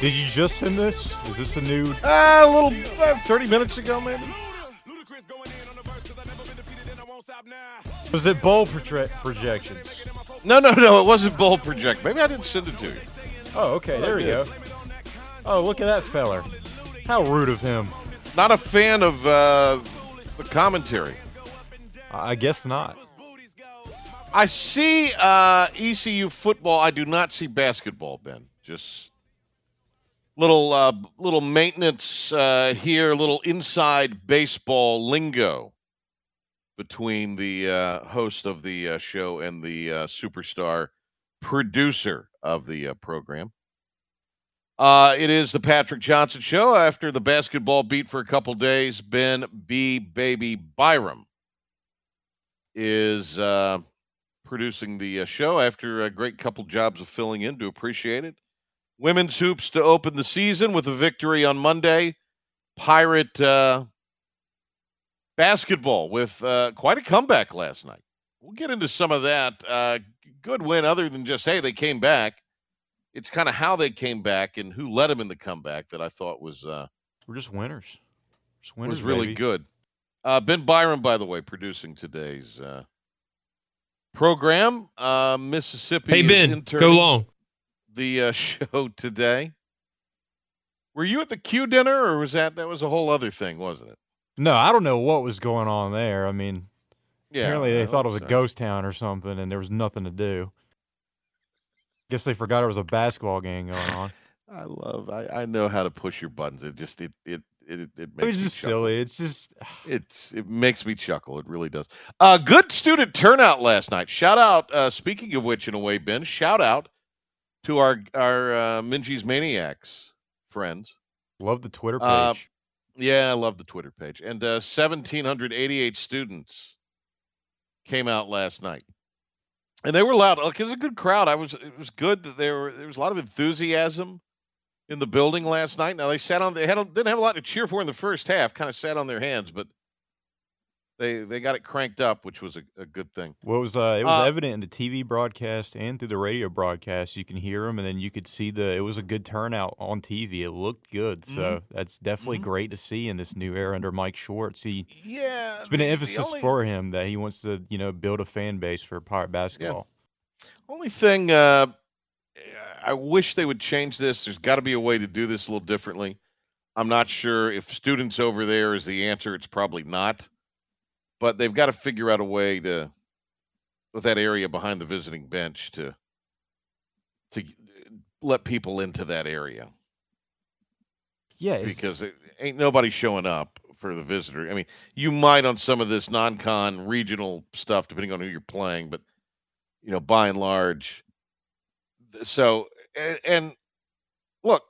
Did you just send this? Is this a new? Uh, a little, uh, 30 minutes ago, maybe. Was it bowl proje- projections? No, no, no, it wasn't bold project. Maybe I didn't send it to you. Oh, okay. There we go. Oh, look at that feller. How rude of him. Not a fan of uh, the commentary. I I guess not. I see uh, ECU football. I do not see basketball, Ben. Just little uh, little maintenance uh, here, little inside baseball lingo between the uh, host of the uh, show and the uh, superstar producer of the uh, program. Uh, it is the Patrick Johnson Show. After the basketball beat for a couple days, Ben B. Baby Byram is uh, producing the show after a great couple jobs of filling in. Do appreciate it. Women's hoops to open the season with a victory on Monday. Pirate uh, basketball with uh, quite a comeback last night. We'll get into some of that. Uh, good win, other than just hey, they came back. It's kind of how they came back and who led them in the comeback that I thought was uh, We're just winners. Just winners was really baby. good. Uh, ben Byram, by the way, producing today's uh, program. Uh, Mississippi. Hey is Ben, go long. The uh, show today. Were you at the Q dinner, or was that that was a whole other thing, wasn't it? No, I don't know what was going on there. I mean, Yeah. apparently they thought it was a ghost town or something, and there was nothing to do. Guess they forgot there was a basketball game going on. I love. I, I know how to push your buttons. It just it it it it, it It makes was just chuckle. silly. It's just It's it makes me chuckle. It really does. Uh good student turnout last night. Shout out. Uh, speaking of which, in a way, Ben, shout out to our our uh, Minges Maniacs friends. love the Twitter page. Uh, Yeah, I love the Twitter page. And uh, 1,788 students came out last night, and they were loud. Look, it was a good crowd. I was. It was good that there were there was a lot of enthusiasm in the building last night. Now they sat on. They had a, didn't have a lot to cheer for in the first half. Kind of sat on their hands, but they they got it cranked up, which was a, a good thing. Well, it was uh, it was Uh, evident in the TV broadcast and through the radio broadcast. You can hear them, and then you could see the. It was a good turnout on TV. It looked good, Mm-hmm. so that's definitely Mhm. great to see in this new era under Mike Schwartz. He Yeah, it's been the- an emphasis only- for him that he wants to you know build a fan base for pirate basketball. Only thing uh, I wish they would change this. There's got to be a way to do this a little differently. I'm not sure if students over there is the answer. It's probably not, but they've got to figure out a way to, with that area behind the visiting bench, to to let people into that area Yeah, because it, ain't nobody showing up for the visitor. I mean, you might on some of this non-con regional stuff, depending on who you're playing, but you know, by and large. So, and, and look,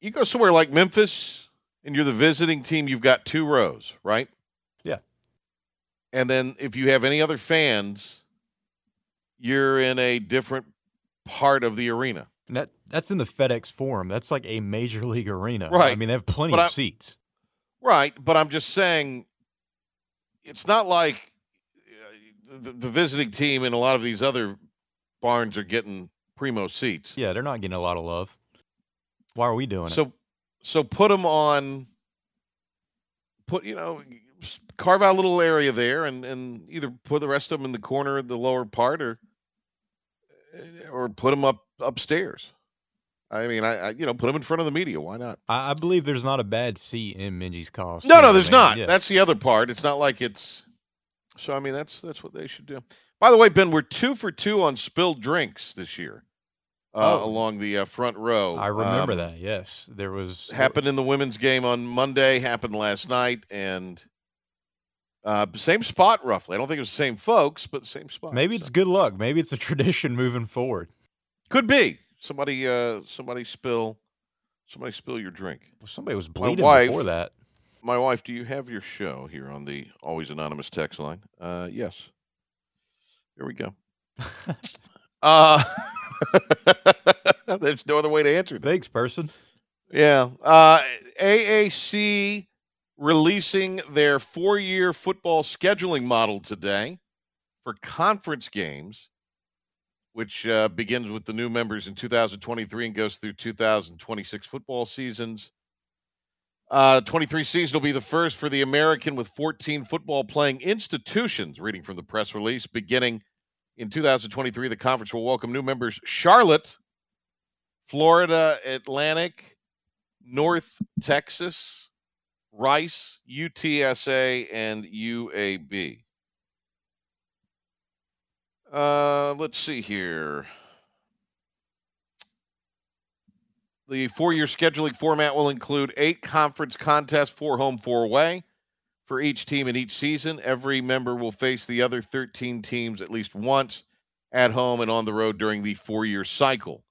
you go somewhere like Memphis, and you're the visiting team. You've got two rows, right? And then if you have any other fans, you're in a different part of the arena. and that that's in the FedEx Forum. That's like a major league arena. Right. I mean, they have plenty But of I- seats. Right, but I'm just saying, it's not like uh, the, the visiting team and a lot of these other barns are getting primo seats. Yeah, they're not getting a lot of love. Why are we doing it? So, so put them on. Put you know, carve out a little area there, and and either put the rest of them in the corner of the lower part, or or put them up upstairs. I mean, I, I you know put them in front of the media. Why not? I, I believe there's not a bad seat in Minges cost. No, no, there's not. That's the other part. It's not like it's. So I mean, that's that's what they should do. By the way, Ben, we're two for two on spilled drinks this year, uh, Oh. along the uh, front row. I remember Um, that. Yes, there was Happened in the women's game on Monday. Happened last night, and uh, same spot roughly. I don't think it was the same folks, but same spot. Maybe it's So- good luck. Maybe it's a tradition moving forward. could be somebody. Uh, somebody spill. Somebody spill your drink. Somebody was bleeding wife- before that. My wife, do you have your show here on the always anonymous text line? Uh, yes. Here we go. Uh, there's no other way to answer that. Thanks, person. Yeah. Uh, AAC releasing their four year football scheduling model today for conference games, which uh, begins with the new members in 2023 and goes through 2026 football seasons. Uh, 23 season will be the first for the American with 14 football playing institutions, reading from the press release. Beginning in 2023, the conference will welcome new members Charlotte, Florida Atlantic, North Texas, Rice, UTSA, and UAB. Uh, let's see here. The four year scheduling format will include eight conference contests, four home, four away for each team in each season. Every member will face the other 13 teams at least once at home and on the road during the four year cycle.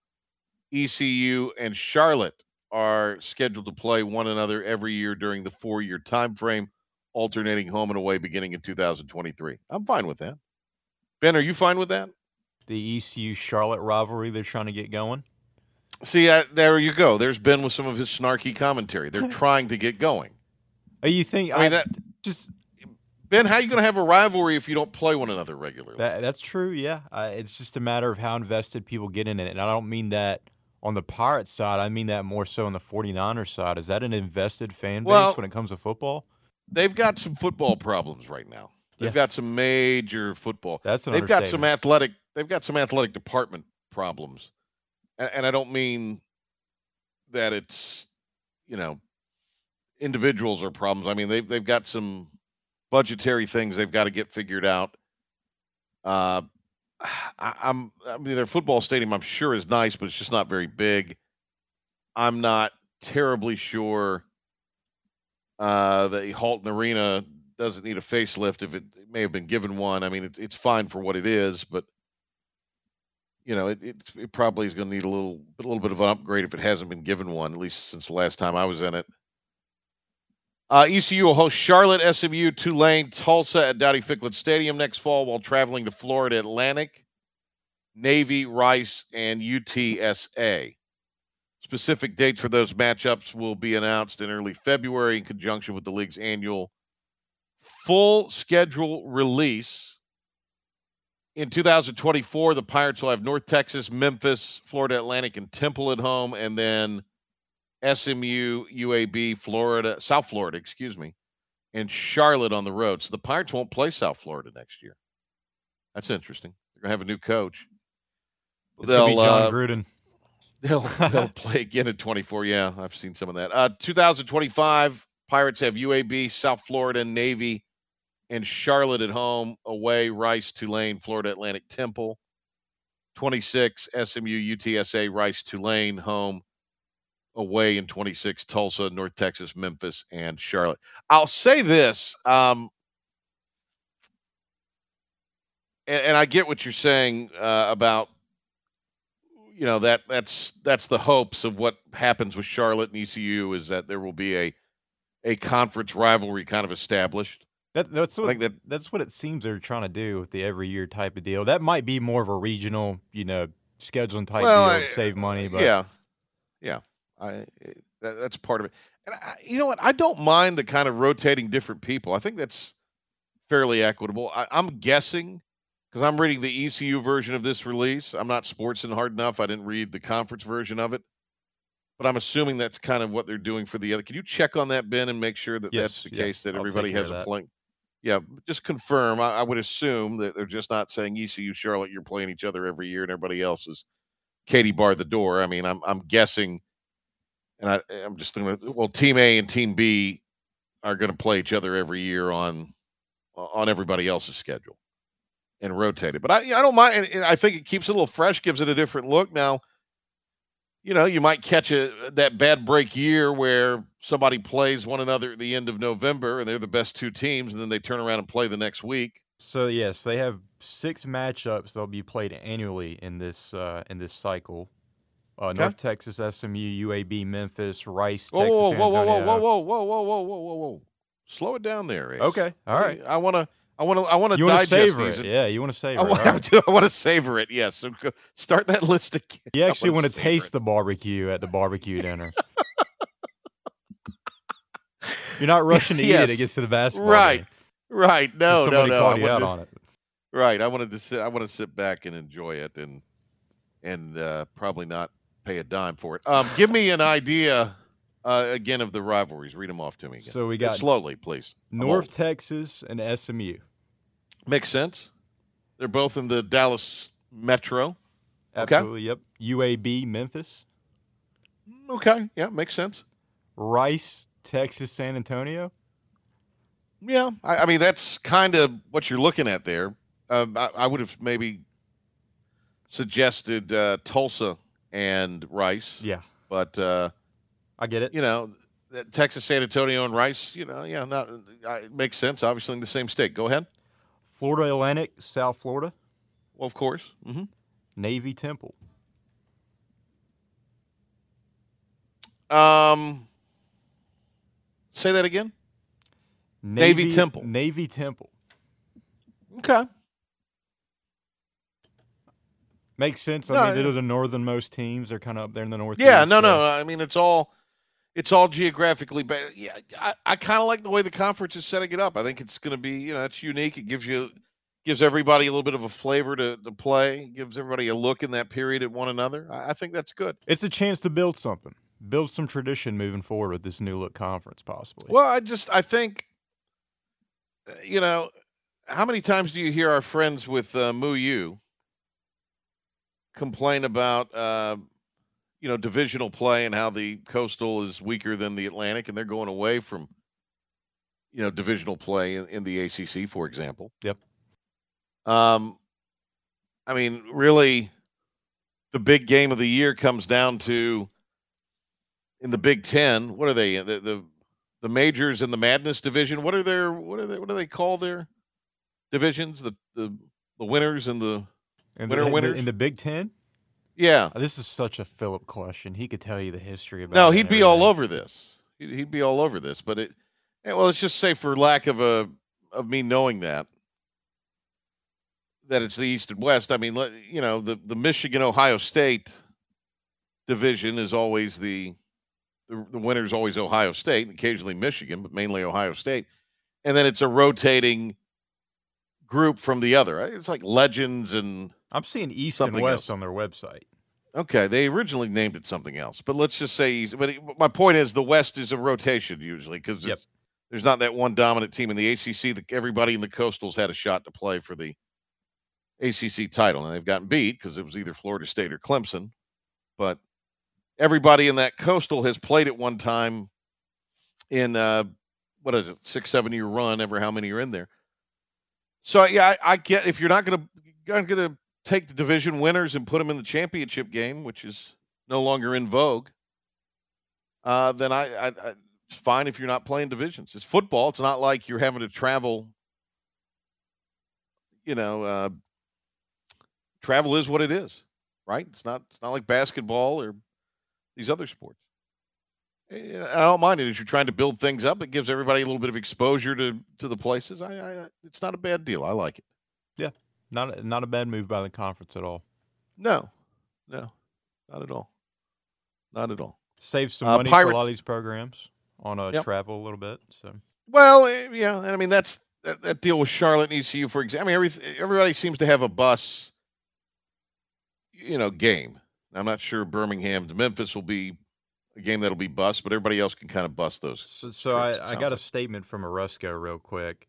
ECU and Charlotte are scheduled to play one another every year during the four year time frame, alternating home and away beginning in 2023. I'm fine with that. Ben, are you fine with that? The ECU Charlotte rivalry they're trying to get going. See, uh, there you go. There's Ben with some of his snarky commentary. They're trying to get going. Oh, you think? I mean, that just Ben, how are you going to have a rivalry if you don't play one another regularly? that, that's true. Yeah, uh, it's just a matter of how invested people get in it, and I don't mean that on the Pirates side. I mean that more so on the 49ers side. Is that an invested fan base Well- when it comes to football? They've got some football problems right now. They've Yeah. got some major football. That's an they've got some athletic. They've got some athletic department problems, and, and I don't mean that it's you know individuals or problems. I mean they've they've got some budgetary things they've got to get figured out. Uh, I, I'm I mean their football stadium I'm sure is nice, but it's just not very big. I'm not terribly sure uh, the Halton Arena doesn't need a facelift if it, it may have been given one. I mean, it, it's fine for what it is, but you know, it, it, it probably is going to need a little a little bit of an upgrade if it hasn't been given one, at least since the last time I was in it. Uh, ECU will host Charlotte, SMU, Tulane, Tulsa at Dowdy Ficklen Stadium next fall while traveling to Florida Atlantic, Navy, Rice, and UTSA. Specific dates for those matchups will be announced in early February in conjunction with the league's annual full schedule release. In 2024, the Pirates will have North Texas, Memphis, Florida Atlantic, and Temple at home, and then SMU, UAB, Florida, South Florida, excuse me, and Charlotte on the road. So the Pirates won't play South Florida next year. That's interesting. They're gonna have a new coach. It's gonna be They'll, John uh, Gruden. They'll they'll play again at 24. Yeah, I've seen some of that. Uh 2025 Pirates have UAB, South Florida, Navy, and Charlotte at home. Away Rice, Tulane, Florida Atlantic, Temple. 26 SMU, UTSA, Rice, Tulane home. Away in 26 Tulsa, North Texas, Memphis, and Charlotte. I'll say this. Um, and, and I get what you're saying uh, about you know that that's that's the hopes of what happens with Charlotte and ECU is that there will be a a conference rivalry kind of established. That, that's what that that's what it seems they're trying to do with the every year type of deal. That might be more of a regional, you know, scheduling type Well, deal I- to save money. But yeah, yeah, I eh, that, that's part of it. And I, you know what? I don't mind the kind of rotating different people. I think that's fairly equitable. I, I'm guessing because I'm reading the ECU version of this release. I'm not sportsing hard enough. I didn't read the conference version of it. But I'm assuming that's kind of what they're doing for the other. Can you check on that, Ben, and make sure that that's the yeah, case that I'll everybody has a that. Yeah, just confirm. I, I would assume that they're just not saying ECU Charlotte, you're playing each other every year, and everybody else is Katie barred the door. I mean, I'm I'm guessing, and I I'm just thinking, well, Team A and Team B are going to play each other every year on on everybody else's schedule and rotate it. But I I don't mind. I think it keeps it a little fresh, gives it a different look. Now, you know, you might catch a that bad break year where somebody plays one another at the end of November and they're the best two teams, and then they turn around and play the next week. So yes, they have six matchups that'll be played annually in this uh, in this cycle. Uh, Okay. North Texas, SMU, UAB, Memphis, Rice, Whoa, Texas, whoa, San whoa, whoa, whoa, whoa, whoa, whoa, whoa, whoa, whoa, whoa! Slow it down there. Ace. Okay, all right. I want to, I want to, I want to You want to digest savor these. it? Yeah, you want to savor I it. want, all right. to, I want to savor it. Yes. So go, start that list again. You actually want to taste it. the barbecue at the barbecue dinner. You're not rushing to eat it. It gets to the basketball. Right. game. Right. No, no, somebody no. called I you out wanted- on it. Right. I wanted to sit. I want to sit back and enjoy it, and and uh, probably not pay a dime for it. Um, give me an idea uh, again of the rivalries. Read them off to me again. So we got slowly, please. North. Texas and SMU. makes sense. They're both in the Dallas metro. Okay. Absolutely. Yep. UAB, Memphis. Okay. Yeah, makes sense. Rice, Texas, San Antonio. Yeah, I, I mean that's kind of what you're looking at there. Um, I, I would have maybe suggested uh, Tulsa and Rice, Yeah, but uh, I get it. you know, Texas, San Antonio, and Rice. You know, yeah, not uh, it makes sense. Obviously, in the same state. Go ahead. Florida Atlantic, South Florida, Well, of course. hmm Navy Temple. Um, say that again. Navy Temple. Navy Temple. Okay. Makes sense. I No, mean, they're yeah. the northernmost teams. They're kind of up there in the north. Yeah, no, so- no. I mean, it's all it's all geographically. Ba- yeah, I, I kind of like the way the conference is setting it up. I think it's going to be, you know, it's unique. It gives you gives everybody a little bit of a flavor to, to play. Gives everybody a look in that period at one another. I, I think that's good. It's a chance to build something, build some tradition moving forward with this new look conference, possibly. Well, I just I think, uh, you know, how many times do you hear our friends with uh, Moo U complain about, uh, you know, divisional play and how the coastal is weaker than the Atlantic, and they're going away from, you know, divisional play in, in the ACC, for example. Yep. Um, I mean, really, the big game of the year comes down to in the Big Ten. What are they? The the the majors in the madness division. What are their what are they what do they call their divisions? The the the winners and the in, winner the, in, the, in the Big Ten. yeah. Oh, This is such a Philip question. He could tell you the history about. No, he'd be all over this. He'd, he'd be all over this. But it well, let's just say for lack of a of me knowing that that it's the East and West. I mean, you know, the the Michigan Ohio State division is always the the, the winner is always Ohio State, occasionally Michigan, but mainly Ohio State. And then it's a rotating group from the other. It's like legends and I'm seeing East Something and West else. on their website. Okay, they originally named it something else, but let's just say. East. But my point is, the West is a rotation usually because Yep. there's not that one dominant team in the ACC. The, everybody in the Coastals had a shot to play for the ACC title, and they've gotten beat because it was either Florida State or Clemson. But everybody in that Coastal has played at one time in uh, what is it, six, seven year run, ever how many are in there. So yeah, I, I get if you're not going to going to take the division winners and put them in the championship game, which is no longer in vogue, uh, then I, I, I it's fine if you're not playing divisions. It's football. It's not like you're having to travel. You know, uh, travel is what it is, right? It's not. It's not like basketball or these other sports. Eh, I don't mind it as you're trying to build things up. It gives everybody a little bit of exposure to to the places. I, I I- it's not a bad deal. I like it. Not not a bad move by the conference at all. No, no, not at all. Not at all. Save some Uh, money for Pirate- a lot of these programs on a Yep. travel a little bit. So Well, eh, yeah, and I mean that's that, that deal with Charlotte and ECU, for example. I mean, every, everybody seems to have a bus, you know, game. I'm not sure Birmingham to Memphis will be a game that'll be bus, but everybody else can kind of bust those. so, so I, I got a statement from Aresco real quick.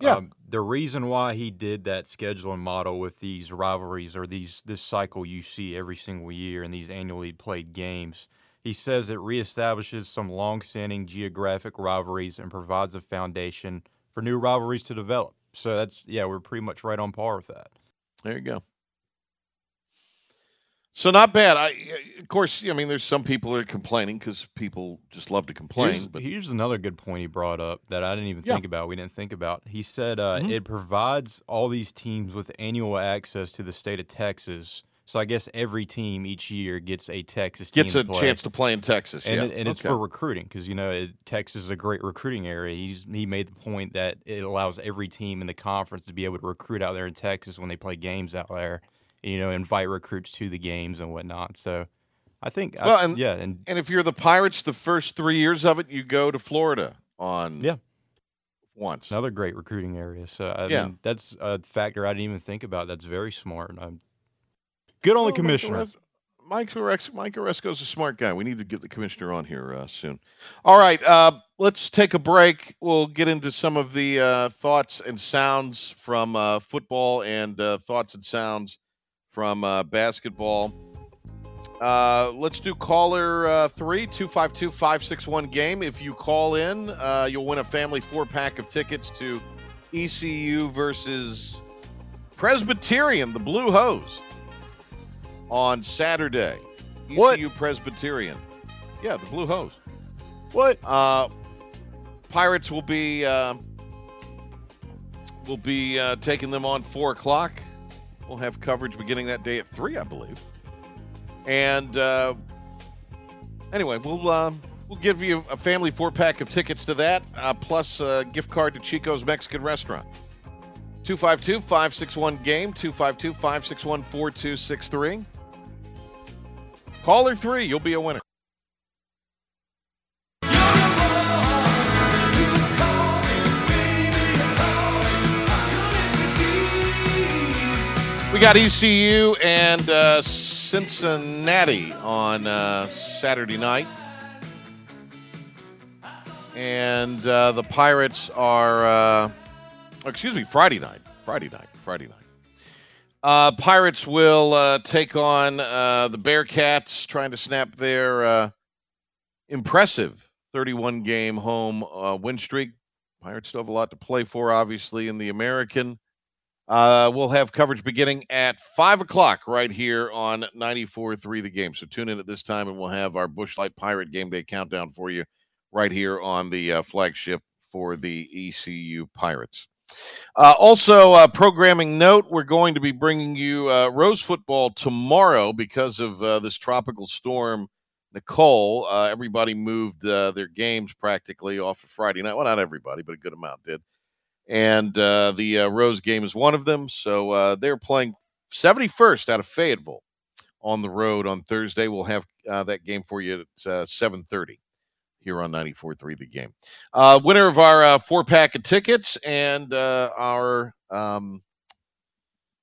Yeah. Um, the reason why he did that scheduling model with these rivalries or these this cycle you see every single year in these annually played games, he says it reestablishes some long-standing geographic rivalries and provides a foundation for new rivalries to develop. So that's yeah, we're pretty much right on par with that. There you go. So not bad. I, of course, I mean, there's some people that are complaining because people just love to complain. Here's, but here's another good point he brought up that I didn't even Yeah. think about. We didn't think about. He said uh, Mhm. it provides all these teams with annual access to the state of Texas. So I guess every team each year gets a Texas team gets a play. chance to play in Texas. and yeah. it, and it's for recruiting because you know it, Texas is a great recruiting area. He's he made the point that it allows every team in the conference to be able to recruit out there in Texas when they play games out there. You know, invite recruits to the games and whatnot. So I think, I- Well, and- yeah, and And if you're the Pirates, the first three years of it, you go to Florida on Yeah. once. Another great recruiting area. So I Yeah. mean, that's a factor I didn't even think about. That's very smart. Um good on the Well, Mike commissioner. Mike Orex, Mike Aresco's a smart guy. We need to get the commissioner on here uh, soon. All right, uh, let's take a break. We'll get into some of the uh, thoughts and sounds from uh, football and uh, thoughts and sounds from uh, basketball. Uh, let's do caller uh, three two five two five six one game. If you call in, uh, you'll win a family four pack of tickets to ECU versus Presbyterian, the Blue Hose, on Saturday. What? ECU Presbyterian. Yeah, the Blue Hose. What? Uh, Pirates will be uh, will be uh, taking them on four o'clock. We'll have coverage beginning that day at three, I believe. And uh, anyway, we'll uh, we'll give you a family four pack of tickets to that, uh, plus a gift card to Chico's Mexican Restaurant. 252 561 game, 252 561 4263. Caller three, you'll be a winner. We got ECU and uh, Cincinnati on uh, Saturday night. And uh, the Pirates are, uh, excuse me, Friday night. Friday night. Friday night. Uh, Pirates will uh, take on the Bearcats, trying to snap their impressive 31 game home win streak. Pirates still have a lot to play for, obviously, in the American. Uh, we'll have coverage beginning at 5 o'clock right here on 94.3 The Game. So tune in at this time, and we'll have our Busch Light Pirate Game Day countdown for you right here on the uh, flagship for the ECU Pirates. Uh, also, uh, programming note: we're going to be bringing you uh, Rose football tomorrow because of uh, this tropical storm, Nicole. Uh, everybody moved uh, their games practically off of Friday night. Well, not everybody, but a good amount did. And uh, the uh, Rose game is one of them. So uh, they're playing 71st out of Fayetteville on the road on Thursday. We'll have uh, that game for you at uh, 7:30 here on 94.3 The Game. Uh, winner of our uh, four pack of tickets and uh, our um,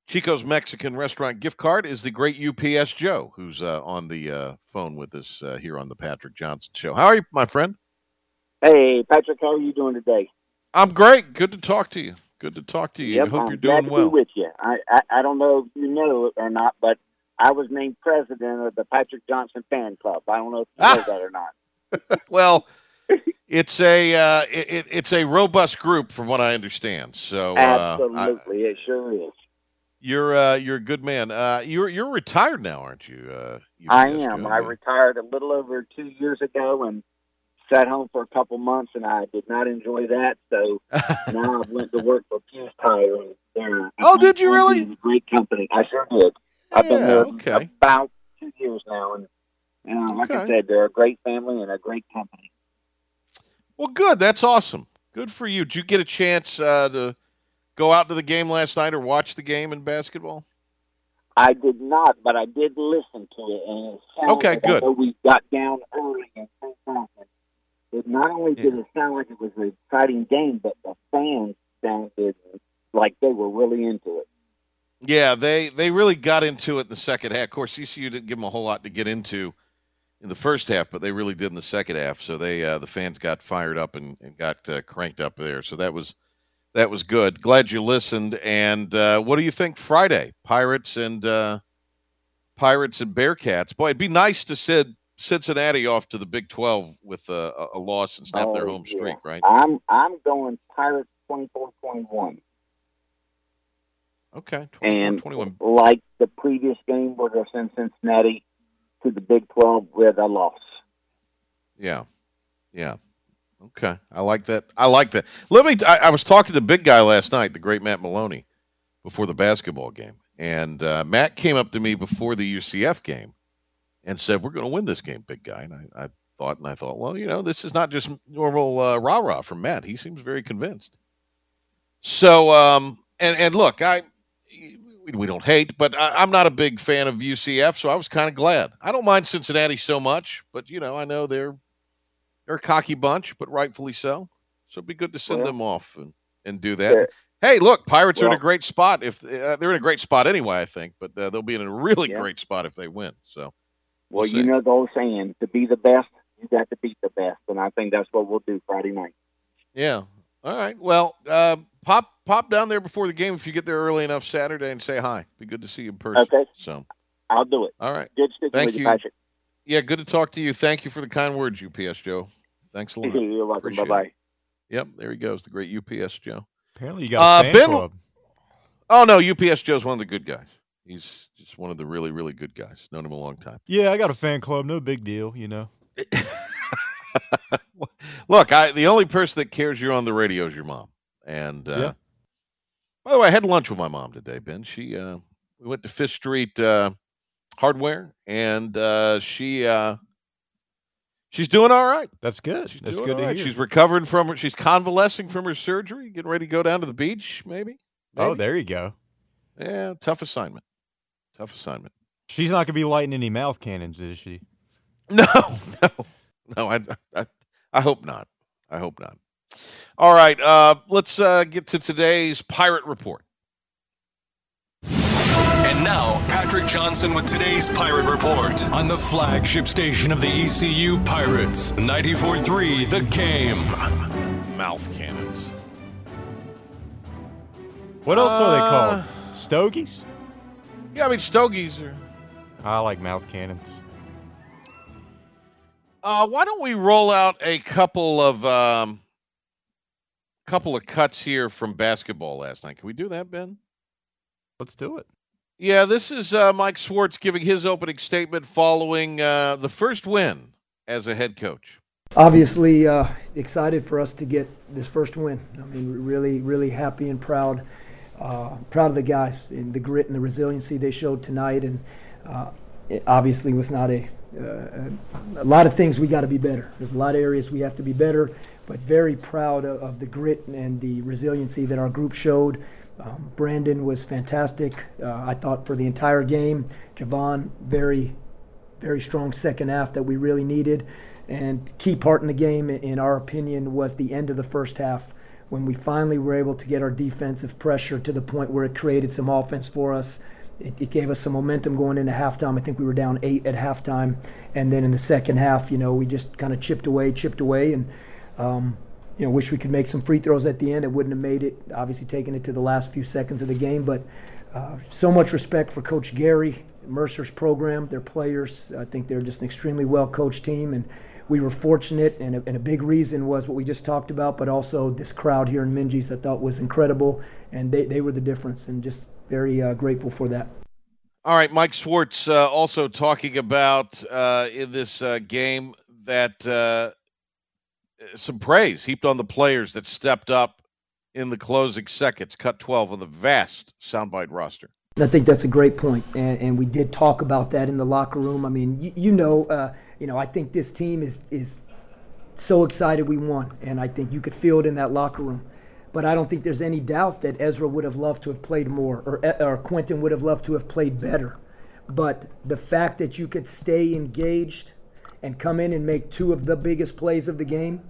Chico's Mexican restaurant gift card is the great UPS Joe, who's uh, on the uh, phone with us uh, here on the Patrick Johnson Show. How are you, my friend? Hey, Patrick, how are you doing today? I'm great. Good to talk to you. Good to talk to you. Yep, I hope I'm you're glad doing to well. Be with you. I, I I don't know if you know it or not, but I was named president of the Patrick Johnson fan club. I don't know if you Ah. know that or not. Well, it's a uh, it, it- it's a robust group, from what I understand. So uh, I- Absolutely, it sure is. you're uh, you're a good man. Uh, you're you're retired now, aren't you? Uh, I am. I retired a little over two years ago and sat home for a couple months, and I did not enjoy that. So now I went to work for Fuse Tire. And Oh, did you really? a Great company. I sure did. I've been Yeah, there okay. about two years now, and know, like I said, they're a great family and a great company. Well, good. That's awesome. Good for you. Did you get a chance uh, to go out to the game last night or watch the game in basketball? I did not, but I did listen to it, and it Okay, good. We got down early and came back, and it not only did it sound like it was an exciting game, but the fans sounded like they were really into it. Yeah, they they really got into it in the second half. Of course, ECU didn't give them a whole lot to get into in the first half, but they really did in the second half. So they uh, the fans got fired up and, and got uh, cranked up there. So that was That was good. Glad you listened. And uh, what do you think Friday? Pirates and uh, Pirates and Bearcats. Boy, it'd be nice to send Cincinnati off to the Big Twelve with a, a loss and snap their Oh, home yeah. streak, right? I'm I'm going Pirates 24-21. Okay, 24, and 21. like the previous game where they sent Cincinnati to the Big 12 with a loss. Yeah, yeah. Okay, I like that. I like that. Let me. I, I was talking to the big guy last night, the great Matt Maloney, before the basketball game, and uh, Matt came up to me before the UCF game and said, "We're going to win this game, big guy." And I, I thought, and I thought, well, you know, this is not just normal uh, rah rah from Matt. He seems very convinced. So, um, and and look, I we, we don't hate, but I, I'm not a big fan of UCF, so I was kind of glad. I don't mind Cincinnati so much, but you know, I know they're they're a cocky bunch, but rightfully so. So it'd be good to send Well, them off and, and do that. yeah. Hey, look, Pirates are in a great spot. If uh, they're in a great spot anyway, I think, but uh, they'll be in a really Yeah. great spot if they win. So Well, We'll you know the old saying, to be the best, you got to beat the best. And I think that's what we'll do Friday night. yeah, all right. Well, uh, pop pop down there before the game if you get there early enough Saturday and say hi. Be good to see you in person. Okay. So I'll do it. all right. Good sticking Thank with you, you. Patrick. Yeah, good to talk to you. Thank you for the kind words, UPS Joe. Thanks a lot. You're welcome. Appreciate Bye it. bye. Yep, there he goes, the great UPS Joe. Apparently, you got a Uh, fan Ben- club. Oh no, UPS Joe's one of the good guys. He's just one of the really, really good guys. Known him a long time. Yeah, I got a fan club. No big deal, you know. Look, I the only person that cares you're on the radio is your mom. And uh, Yeah. by the way, I had lunch with my mom today, Ben. She uh, we went to Fifth Street uh, Hardware, and uh, she uh, she's doing all right. That's good. She's That's good to right. hear. She's recovering from her. She's convalescing from her surgery, getting ready to go down to the beach. Maybe. oh, there you go. Yeah, tough assignment. Tough assignment. She's not gonna be lighting any mouth cannons, is she? No, no, no. I, I, I hope not. I hope not. All right, uh, let's uh, get to today's pirate report. And now, Patrick Johnson with today's Pirate Report on the flagship station of the ECU Pirates, 94.3 The Game. Mouth cannons. What else are they Uh, called? Stogies? Yeah, I mean stogies are. I like mouth cannons. Uh, why don't we roll out a couple of um, couple of cuts here from basketball last night? Can we do that, Ben? Let's do it. Yeah, this is uh, Mike Schwartz giving his opening statement following uh, the first win as a head coach. obviously uh, excited for us to get this first win. I mean, really, really happy and proud, uh, proud of the guys and the grit and the resiliency they showed tonight. And uh, it obviously was not a uh, a lot of things we got to be better. There's a lot of areas we have to be better, but very proud of, of the grit and the resiliency that our group showed. Um, Brandon was fantastic. Uh, I thought for the entire game. Javon very very strong second half that we really needed. And key part in the game, in our opinion, was the end of the first half when we finally were able to get our defensive pressure to the point where it created some offense for us. It, it gave us some momentum going into halftime. I think we were down eight at halftime, and then in the second half, you know, we just kind of chipped away, chipped away, and um, you know, wish we could make some free throws at the end. It wouldn't have made it, obviously, taking it to the last few seconds of the game. But uh, so much respect for Coach Gary, Mercer's program, their players. I think they're just an extremely well coached team. And we were fortunate, and a, and a big reason was what we just talked about, but also this crowd here in Minges I thought was incredible. And they, they were the difference, and just very uh, grateful for that. All right, Mike Schwartz uh, also talking about uh, in this uh, game that uh, some praise heaped on the players that stepped up in the closing seconds, cut 12 on the vast soundbite roster. I think that's a great point, and, and we did talk about that in the locker room. I mean, you, you know, uh, you know, I think this team is is so excited we won, and I think you could feel it in that locker room. But I don't think there's any doubt that Ezra would have loved to have played more, or eh, or Quentin would have loved to have played better. But the fact that you could stay engaged and come in and make two of the biggest plays of the game,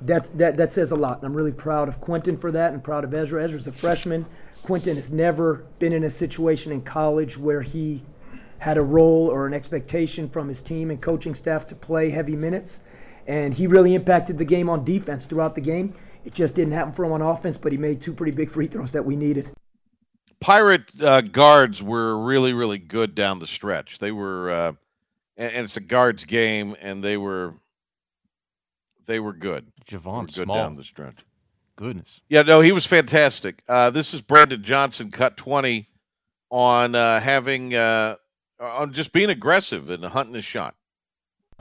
that, that, that says a lot. And I'm really proud of Quentin for that and proud of Ezra. Ezra's a freshman. Quentin has never been in a situation in college where he had a role or an expectation from his team and coaching staff to play heavy minutes. And he really impacted the game on defense throughout the game. it just didn't happen for him on offense, but he made two pretty big free throws that we needed. Pirate uh, guards were really, really good down the stretch. They were, uh, and, and, it's a guards game, and they were, they were good. Javon good Small. down the stretch. Goodness. Yeah, no, he was fantastic. Uh, this is Brandon Johnson, cut twenty, on uh, having uh, on just being aggressive and hunting his shot.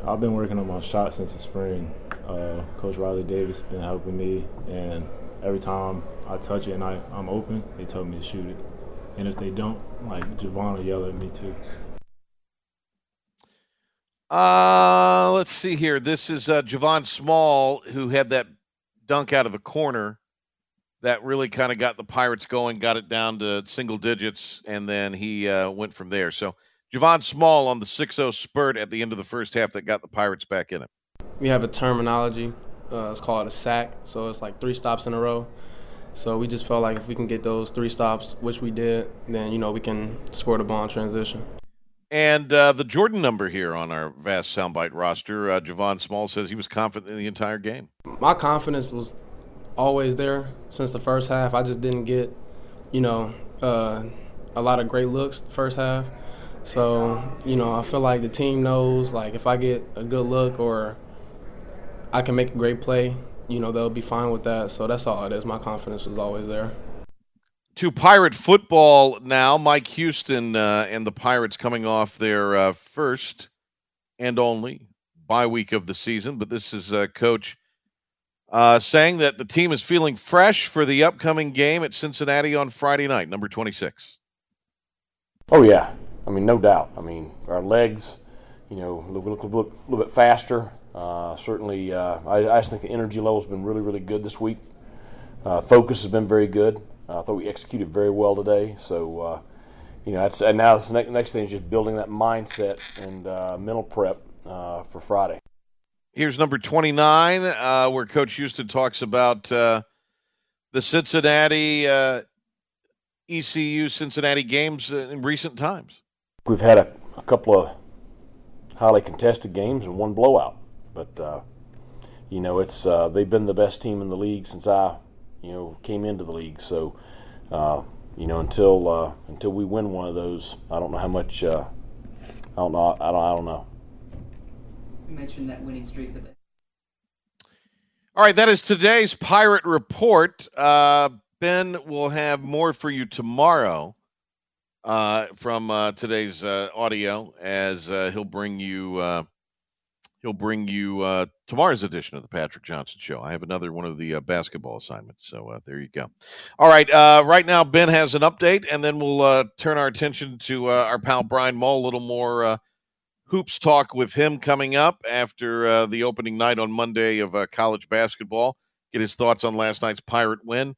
I've been working on my shot since the spring. Uh, Coach Riley Davis has been helping me, and every time I touch it and I, I'm open, they tell me to shoot it. And if they don't, like Javon will yell at me too. Uh, let's see here. This is uh, Javon Small who had that dunk out of the corner that really kind of got the Pirates going, got it down to single digits, and then he uh, went from there. So Javon Small on the 6-0 spurt at the end of the first half that got the Pirates back in it. We have a terminology. Uh, it's called a sack. So it's like three stops in a row. So we just felt like if we can get those three stops, which we did, then you know we can score the ball in transition. And uh, the Jordan number here on our vast soundbite roster, uh, Javon Small says he was confident in the entire game. My confidence was always there since the first half. I just didn't get, you know, uh, a lot of great looks the first half. So, you know, I feel like the team knows, like, if I get a good look or I can make a great play, you know, they'll be fine with that. So that's all it is. My confidence was always there. To Pirate football now, Mike Houston uh, and the Pirates coming off their uh, first and only bye week of the season. But this is uh, Coach uh, saying that the team is feeling fresh for the upcoming game at Cincinnati on Friday night, number 26. Oh, yeah. I mean, no doubt. I mean, our legs, you know, look, look, look a little bit faster. Uh, certainly, uh, I, I just think the energy level has been really, really good this week. Uh, focus has been very good. I thought we executed very well today. So, uh, you know, that's and now the next, next thing is just building that mindset and uh, mental prep uh, for Friday. Here's number 29, where Coach Houston talks about the Cincinnati ECU Cincinnati games in recent times. We've had a, a couple of highly contested games and one blowout. But uh, you know, it's uh, they've been the best team in the league since I, you know, came into the league. So, uh, you know, until uh, until we win one of those, I don't know how much. Uh, I don't know. I don't. I don't know. You mentioned that winning streak that. All right, that is today's Pirate Report. Uh, ben will have more for you tomorrow from today's audio as he'll bring you he'll bring you uh, tomorrow's edition of the Patrick Johnson Show. I have another one of the uh, basketball assignments, so uh, there you go. All right, uh, right now Ben has an update, and then we'll uh, turn our attention to uh, our pal Brian Mull. A little more hoops talk with him coming up after the opening night on Monday of college basketball. Get his thoughts on last night's Pirate win.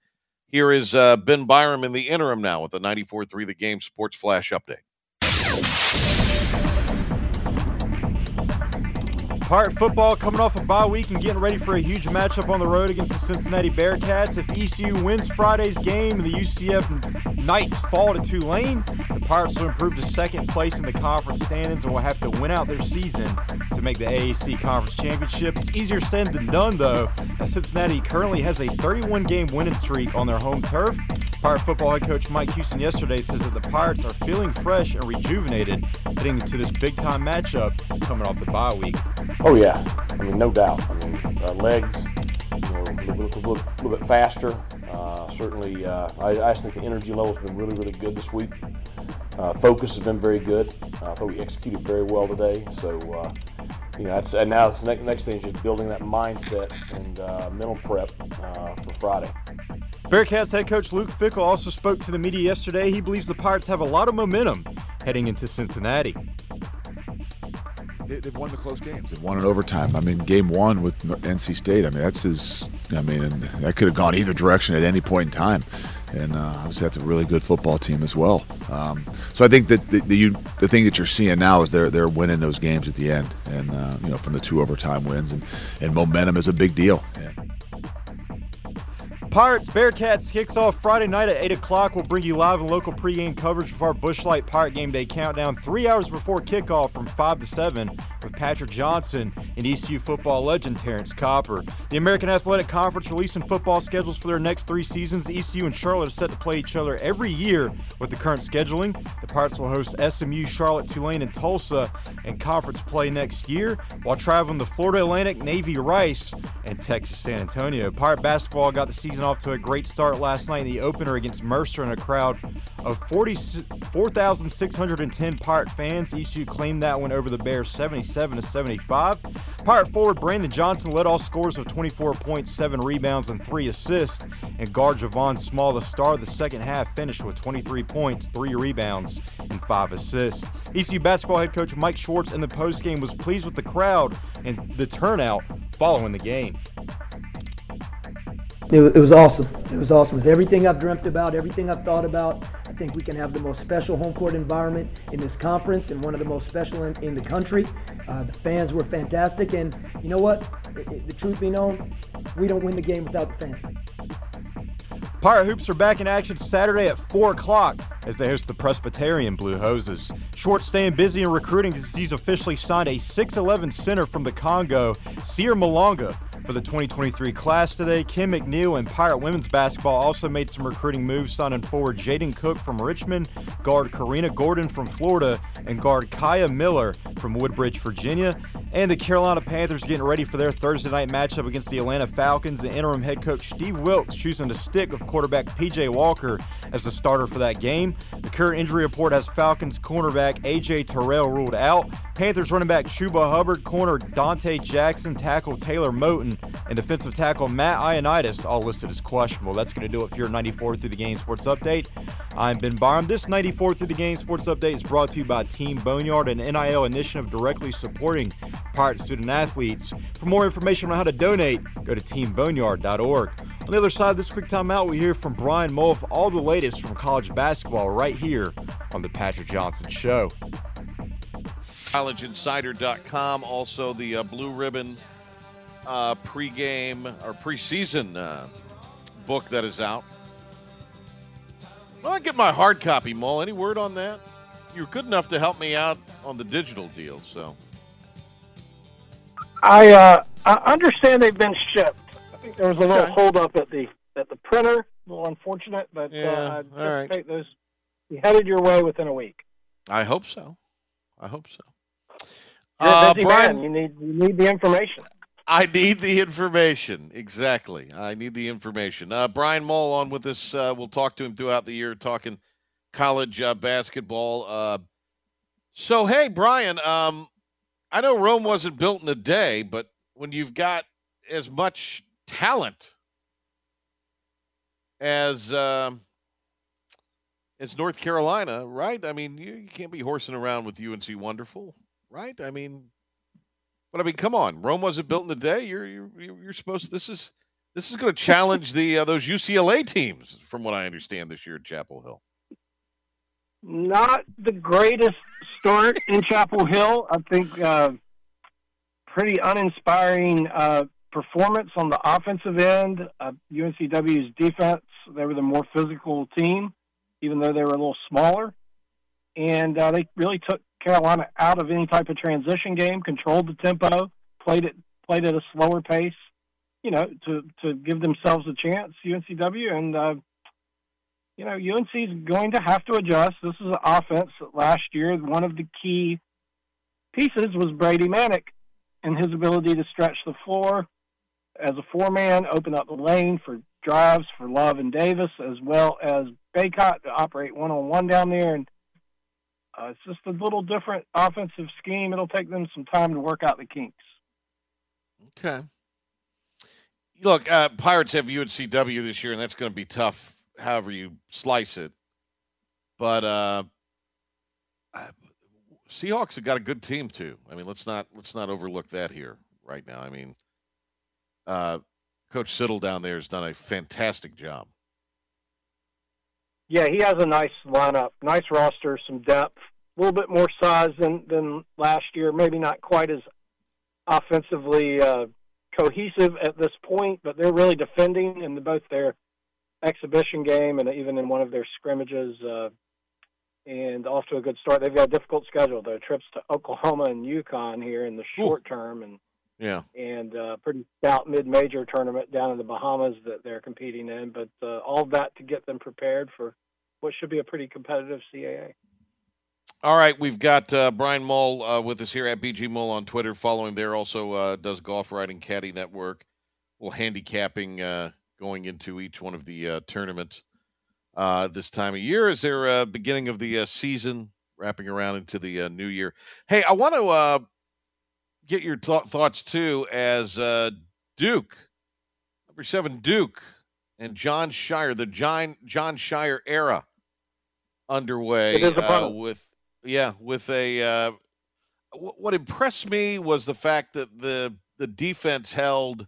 Here is uh, Ben Byram in the interim now with the 94-3 The Game Sports Flash update. Pirate football coming off a bye week and getting ready for a huge matchup on the road against the Cincinnati Bearcats. If ECU wins Friday's game and the UCF Knights fall to Tulane, the Pirates will improve to second place in the conference standings and will have to win out their season to make the AAC Conference Championship. It's easier said than done, though, as Cincinnati currently has a 31 game winning streak on their home turf. Pirate football head coach Mike Houston yesterday says that the Pirates are feeling fresh and rejuvenated heading into this big time matchup coming off the bye week. Oh yeah, I mean no doubt. I mean our legs, you know, a little, little, little bit faster. Uh, certainly, uh, I, I think the energy level has been really, really good this week. Uh, focus has been very good. I thought we executed very well today. So, uh, you know, that's, and now the next, next thing is just building that mindset and uh, mental prep uh, for Friday. Bearcats head coach Luke Fickell also spoke to the media yesterday. He believes the Pirates have a lot of momentum heading into Cincinnati they, have won the close games. They've won in overtime. I mean, game one with NC State. I mean, that's his. I mean, that could have gone either direction at any point in time. And uh, obviously, that's a really good football team as well. Um, so I think that the, the, you, the thing that you're seeing now is they're they're winning those games at the end, and uh, you know from the two overtime wins, and, and momentum is a big deal. Yeah. Pirates Bearcats kicks off Friday night at 8 o'clock. We'll bring you live and local pregame coverage of our Busch Light Pirate Game Day countdown three hours before kickoff from 5 to 7 with Patrick Johnson and ECU football legend Terrance Copper. The American Athletic Conference releasing football schedules for their next three seasons. ECU and Charlotte are set to play each other every year with the current scheduling. The Pirates will host SMU, Charlotte, Tulane, and Tulsa in conference play next year while traveling to Florida Atlantic, Navy Rice, and Texas San Antonio. Pirate basketball got the season off to a great start last night in the opener against Mercer in a crowd of 4,610 Pirate fans. ECU claimed that one over the Bears 77 to 75. Pirate forward Brandon Johnson led all scores with 24 points, 7 rebounds, and 3 assists. And guard Javon Small, the star of the second half, finished with 23 points, 3 rebounds, and 5 assists. ECU basketball head coach Mike Schwartz in the postgame was pleased with the crowd and the turnout following the game. It, it was awesome. It was awesome. It was everything I've dreamt about, everything I've thought about. I think we can have the most special home court environment in this conference and one of the most special in, in the country. Uh, the fans were fantastic, and you know what? It- it- the truth be known, we don't win the game without the fans. Pirate Hoops are back in action Saturday at 4 o'clock as they host the Presbyterian Blue Hoses. Schwartz staying busy in recruiting as he's officially signed a 6'11 center from the Congo, Seer Malonga, for the 2023 class today. Kim McNeil and Pirate women's basketball also made some recruiting moves, signing forward Jaden Cook from Richmond, guard Karina Gordon from Florida, and guard Kaya Miller from Woodbridge, Virginia. And the Carolina Panthers getting ready for their Thursday night matchup against the Atlanta Falcons. The interim head coach Steve Wilks choosing to stick with quarterback PJ Walker as the starter for that game. The current injury report has Falcons cornerback AJ Terrell ruled out. Panthers running back Chuba Hubbard, corner Donte Jackson, tackle Taylor Moton, and defensive tackle Matt Ioannidis all listed as questionable. That's going to do it for your 94 through the game sports update. I'm Ben Byram. This 94 through the game sports update is brought to you by Team Boneyard, an NIL initiative directly supporting Pirate student athletes. For more information on how to donate, go to teamboneyard.org. On the other side of this quick timeout, we hear from Brian Mull all the latest from college basketball right here on the Patrick Johnson Show. collegeinsider.com. Also, the uh, Blue Ribbon uh, pregame or preseason uh, book that is out. Well, I get my hard copy, Mull. Any word on that? You're good enough to help me out on the digital deal, so. I uh, I understand they've been shipped. I think there was a little Okay. holdup at the at the printer. A little unfortunate, but Yeah, uh, I all right. anticipate those be headed your way within a week. I hope so. I hope so. You're Uh, a busy Brian, man. You need you need the information. I need the information. Exactly. I need the information. Uh, Brian Mull on with us. Uh, we'll talk to him throughout the year, talking college uh, basketball. Uh, so, hey, Brian, um, I know Rome wasn't built in a day, but when you've got as much talent as um as North Carolina, right? I mean, you, you can't be horsing around with UNC Wonderful, right? I mean, but I mean, come on, Rome wasn't built in a day. You're you're you're supposed to. This is this is going to challenge the uh, those UCLA teams, from what I understand this year at Chapel Hill. Not the greatest start in Chapel Hill. I think uh, pretty uninspiring uh, performance on the offensive end. Uh, UNCW's defense, they were the more physical team, even though they were a little smaller. And uh, they really took Carolina out of any type of transition game, controlled the tempo, played it played at a slower pace, you know, to, to give themselves a chance, UNCW. And, uh, you know, UNC is going to have to adjust. This is an offense that last year, one of the key pieces was Brady Manek and his ability to stretch the floor as a four man, open up the lane for drives for Love and Davis, as well as Bacot to operate one on one down there. And uh, it's just a little different offensive scheme. It'll take them some time to work out the kinks. Okay. Look, uh, Pirates have UNCW this year, and that's going to be tough, however you slice it. But uh, I- Seahawks have got a good team too. I mean, let's not let's not overlook that here right now. I mean, uh, Coach Siddle down there has done a fantastic job. Yeah, he has a nice lineup, nice roster, some depth, a little bit more size than than last year. Maybe not quite as offensively uh, cohesive at this point, but they're really defending in both their exhibition game and even in one of their scrimmages. Uh, and off to a good start. They've got a difficult schedule. Their trips to Oklahoma and UConn here in the short Ooh. term, and yeah, and uh, pretty stout mid-major tournament down in the Bahamas that they're competing in. But uh, all that to get them prepared for what should be a pretty competitive CAA. All right, we've got uh, Brian Mull uh, with us here at BG Mull on Twitter. Follow him there. Also uh, does Golf Writing Caddie Network. Well, handicapping uh, going into each one of the uh, tournaments uh, this time of year. Is there a beginning of the season wrapping around into the new year? Hey, I want to get your th- thoughts too as Duke, number seven Duke, and Jon Scheyer, the John Jon Scheyer era underway uh, with yeah with a uh, w- what impressed me was the fact that the the defense held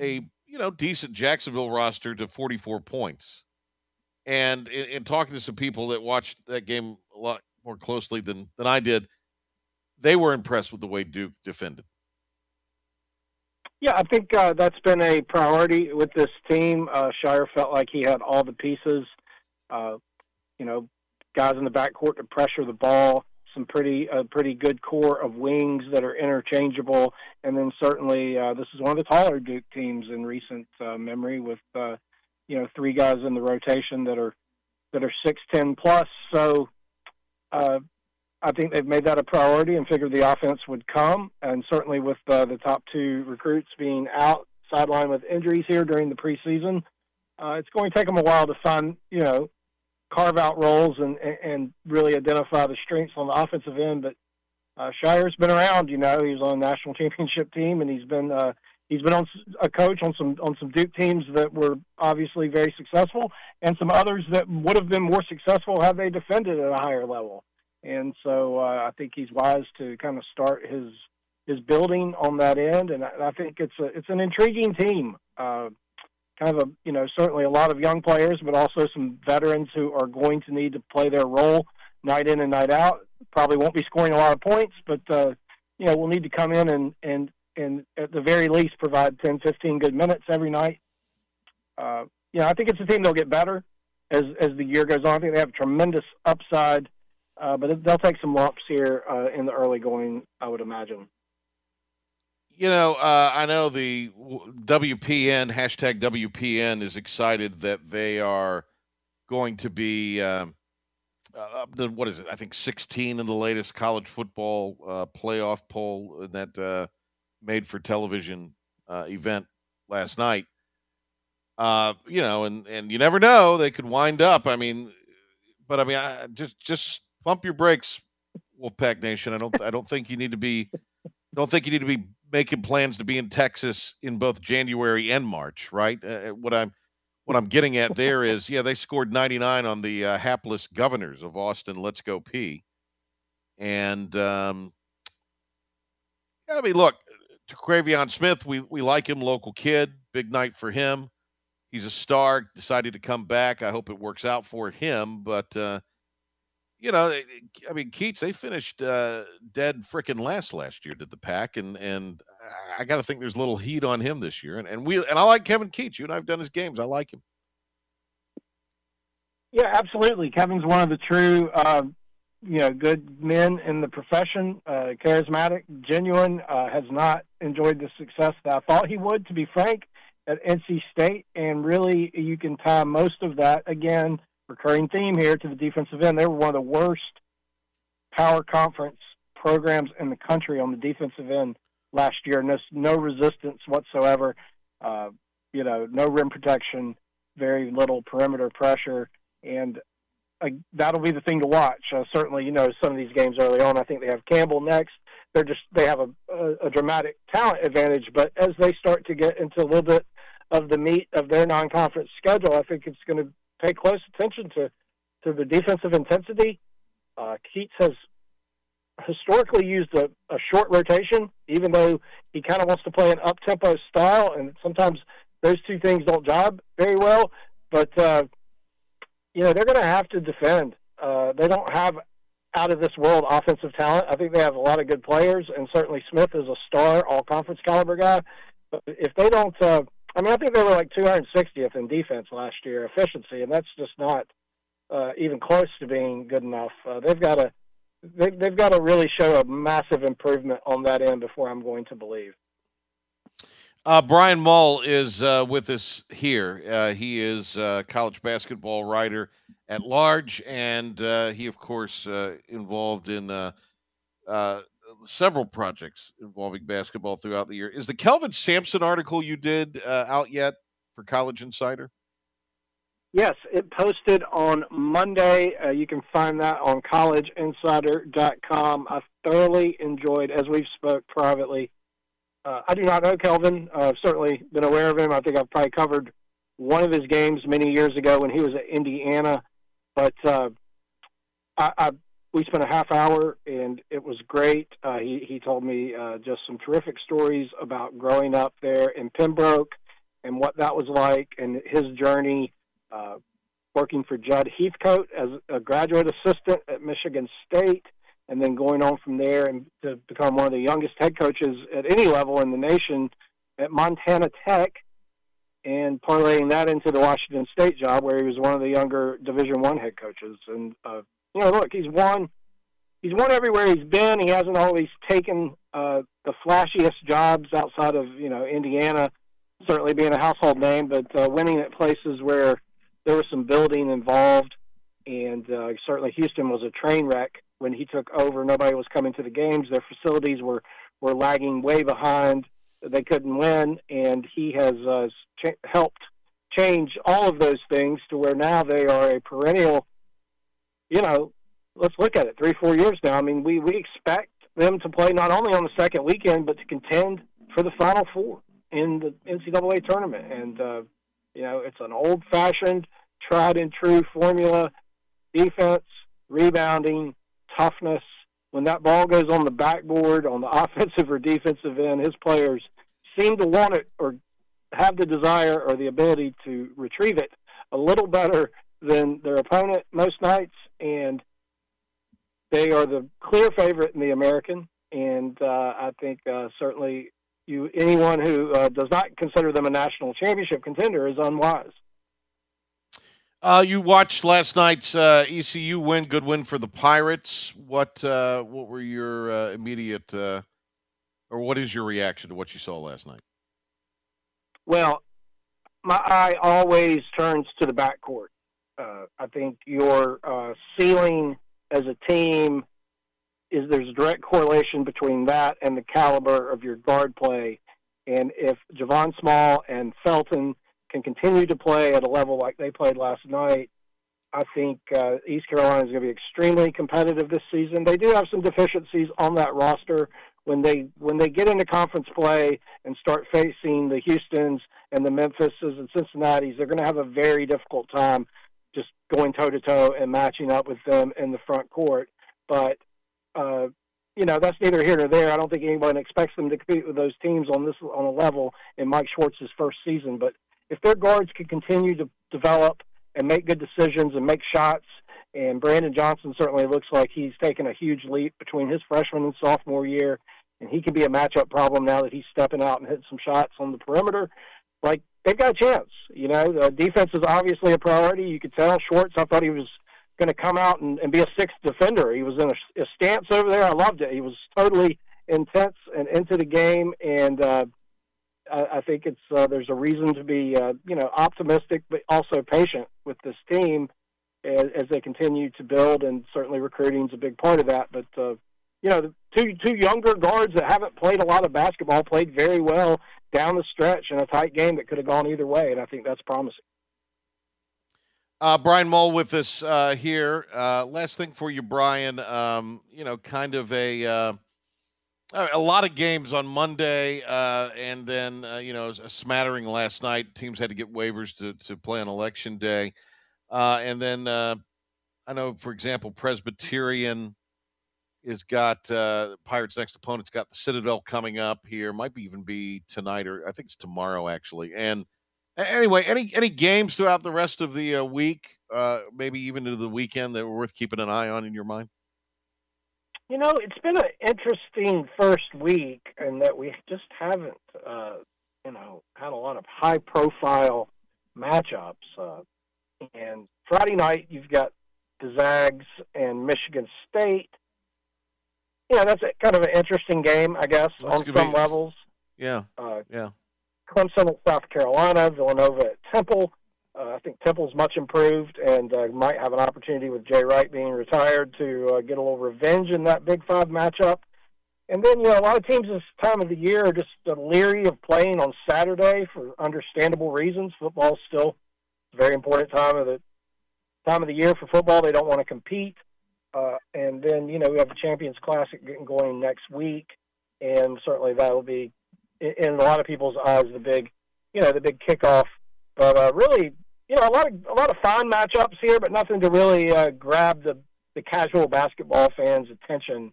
a you know decent Jacksonville roster to 44 points and in, in talking to some people that watched that game a lot more closely than than I did they were impressed with the way Duke defended yeah, I think uh, that's been a priority with this team. Uh, Scheyer felt like he had all the pieces. Uh, you know, guys in the backcourt to pressure the ball, some pretty uh, pretty good core of wings that are interchangeable, and then certainly uh, this is one of the taller Duke teams in recent uh, memory with uh, you know three guys in the rotation that are that are six ten plus. So uh, I think they've made that a priority and figured the offense would come, and certainly with uh, the top two recruits being out sideline with injuries here during the preseason, uh, it's going to take them a while to find you know carve out roles and and really identify the strengths on the offensive end. But uh, Scheyer's been around. You know, he was on a national championship team, and he's been uh, he's been on a coach on some on some Duke teams that were obviously very successful, and some others that would have been more successful had they defended at a higher level. And so uh, I think he's wise to kind of start his his building on that end, and I, I think it's a it's an intriguing team. Uh, kind of a you know certainly a lot of young players, but also some veterans who are going to need to play their role night in and night out. Probably won't be scoring a lot of points, but uh, you know will need to come in and and and at the very least provide 10, 15 good minutes every night. Uh, you know, I think it's a team that'll get better as as the year goes on. I think they have tremendous upside, uh, but they'll take some lumps here uh, in the early going. I would imagine you know, uh, I know the WPN hashtag WPN is excited that they are going to be um, uh, the what is it? I think 16 in the latest college football uh, playoff poll that uh, made for television uh, event last night. You know, and and you never know; they could wind up. I mean, but I mean, I, just just pump your brakes, Wolfpack Nation. I don't I don't think you need to be don't think you need to be making plans to be in Texas in both January and March, right? Uh, uh, what I'm what I'm getting at there is, yeah, they scored 99 on the uh, hapless governors of Austin. Let's go P. And um, I mean, look, Terquavion Smith, we we like him, local kid, big night for him. He's a star. Decided to come back. I hope it works out for him, but. Uh, you know, I mean, Keatts, they finished uh, dead freaking last last year, did the pack, and and I got to think there's a little heat on him this year, and and we and I like Kevin Keatts. You and I've done his games. I like him. Yeah, absolutely. Kevin's one of the true, uh, you know, good men in the profession. Uh, charismatic, genuine. Uh, has not enjoyed the success that I thought he would, to be frank, at NC State, and really you can tie most of that again recurring theme here to the defensive end. They were one of the worst power conference programs in the country on the defensive end last year. No, no resistance whatsoever. Uh, you know, no rim protection, very little perimeter pressure, and uh, that'll be the thing to watch. Uh, certainly, you know, some of these games early on. I think they have Campbell next. They're just they have a, a, a dramatic talent advantage, but as they start to get into a little bit of the meat of their non-conference schedule, I think it's going to pay close attention to to the defensive intensity. Uh, Keatts has historically used a, a short rotation, even though he kind of wants to play an up tempo style, and sometimes those two things don't jibe very well. But uh, you know they're going to have to defend. Uh, they don't have out of this world offensive talent. I think they have a lot of good players, and certainly Smith is a star, all conference caliber guy. But if they don't, uh, I mean, I think they were like 260th in defense last year efficiency, and that's just not uh, even close to being good enough. Uh, they've got to they, they've got to really show a massive improvement on that end before I'm going to believe. Uh, Brian Mull is uh, with us here. Uh, he is a college basketball writer at large, and uh, he, of course, uh, involved in uh, several projects involving basketball throughout the year. Is the Kelvin Sampson article you did out yet for College Insider? Yes, it posted on Monday. you can find that on collegeinsider.com. I thoroughly enjoyed, as we've spoke privately, uh, I do not know Kelvin. Uh, I've certainly been aware of him. I think I've probably covered one of his games many years ago when he was at Indiana. But uh, I, I, we spent a half hour and it was great. Uh, he, he told me uh, just some terrific stories about growing up there in Pembroke and what that was like and his journey uh, working for Judd Heathcote as a graduate assistant at Michigan State and then going on from there and to become one of the youngest head coaches at any level in the nation at Montana Tech, and parlaying that into the Washington State job, where he was one of the younger Division One head coaches. And uh, you know, look, he's won. He's won everywhere he's been. He hasn't always taken uh, the flashiest jobs outside of you know Indiana, certainly being a household name, but uh, winning at places where there was some building involved. And uh, certainly Houston was a train wreck when he took over, nobody was coming to the games. Their facilities were were lagging way behind. They couldn't win, and he has uh, ch- helped change all of those things to where now they are a perennial. You know, let's look at it. Three, four years now. I mean, we we expect them to play not only on the second weekend, but to contend for the Final Four in the NCAA tournament. And uh, you know, it's an old-fashioned, tried and true formula: defense, rebounding, toughness. When that ball goes on the backboard, on the offensive or defensive end, his players seem to want it or have the desire or the ability to retrieve it a little better than their opponent most nights. And they are the clear favorite in the American. And uh, I think uh, certainly you anyone who uh, does not consider them a national championship contender is unwise. Uh, you watched last night's uh, ECU win, good win for the Pirates. What uh, what were your uh, immediate, uh, or what is your reaction to what you saw last night? Well, my eye always turns to the backcourt. Uh, I think your ceiling as a team is there's a direct correlation between that and the caliber of your guard play. And if Javon Small and Felton can continue to play at a level like they played last night, I think uh, East Carolina is going to be extremely competitive this season. They do have some deficiencies on that roster when they when they get into conference play and start facing the Houston's and the Memphises and Cincinnati's. They're going to have a very difficult time just going toe to toe and matching up with them in the front court. But uh, you know that's neither here nor there. I don't think anyone expects them to compete with those teams on this on a level in Mike Schwartz's first season. But if their guards can continue to develop and make good decisions and make shots, and Brandon Johnson certainly looks like he's taken a huge leap between his freshman and sophomore year, and he can be a matchup problem now that he's stepping out and hitting some shots on the perimeter. Like they've got a chance. You know, the defense is obviously a priority. You could tell Schwartz. I thought he was going to come out and, and be a sixth defender. He was in a, a stance over there. I loved it. He was totally intense and into the game, and uh, I, I think it's uh, there's a reason to be uh, you know optimistic, but also patient with this team as, as they continue to build, and certainly recruiting is a big part of that. But uh, you know, the two two younger guards that haven't played a lot of basketball played very well down the stretch in a tight game that could have gone either way, and I think that's promising. Uh, Brian Mull with us uh, here. Uh, last thing for you, Brian. Um, you know, kind of a uh, a lot of games on Monday, uh, and then uh, you know a smattering last night. Teams had to get waivers to to play on election day, and then I know, for example, Presbyterian has got uh, Pirates' next opponent's got the Citadel coming up here. Might be even be tonight or I think it's tomorrow actually. And anyway, any any games throughout the rest of the uh, week, maybe even into the weekend that were worth keeping an eye on in your mind. You know, it's been an interesting first week, and that we just haven't uh, you know, had a lot of high profile matchups. Uh, and Friday night, you've got the Zags and Michigan State. Yeah, that's a, kind of an interesting game, I guess, on some be- levels. Yeah. Uh, Yeah. Clemson at South Carolina, Villanova at Temple. Uh, I think Temple's much improved and uh, might have an opportunity with Jay Wright being retired to uh, get a little revenge in that Big Five matchup. And then, you know, a lot of teams this time of the year are just leery of playing on Saturday for understandable reasons. Football's still a very important time of the time of the year for football. They don't want to compete. Uh, and then, you know, we have the Champions Classic getting going next week, and certainly that will be, in, a lot of people's eyes, the big, you know, the big kickoff. But uh, really, you know, a lot of a lot of fine matchups here, but nothing to really uh, grab the the casual basketball fans' attention.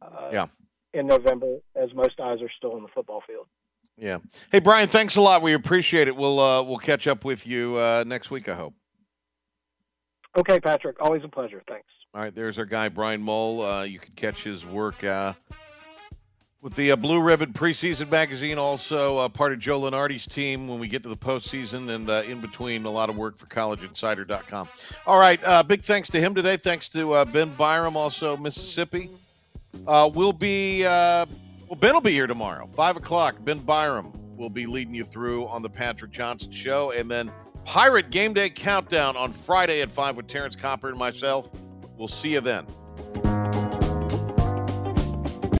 Uh, Yeah. In November, as most eyes are still in the football field. Yeah. Hey, Brian, thanks a lot. We appreciate it. We'll uh, we'll catch up with you uh, next week, I hope. Okay, Patrick, always a pleasure. Thanks. All right, there's our guy, Brian Mull. Uh, you can catch his work uh, with the uh, Blue Ribbon preseason magazine, also uh, part of Joe Lunardi's team when we get to the postseason, and uh, in between, a lot of work for collegeinsider.com. All right, uh, big thanks to him today. Thanks to Ben Byram, also Mississippi. We'll be, well, Ben will be here tomorrow, 5 o'clock. Ben Byram will be leading you through on the Patrick Johnson Show, and then Pirate Game Day Countdown on Friday at 5 with Terrance Copper and myself. We'll see you then.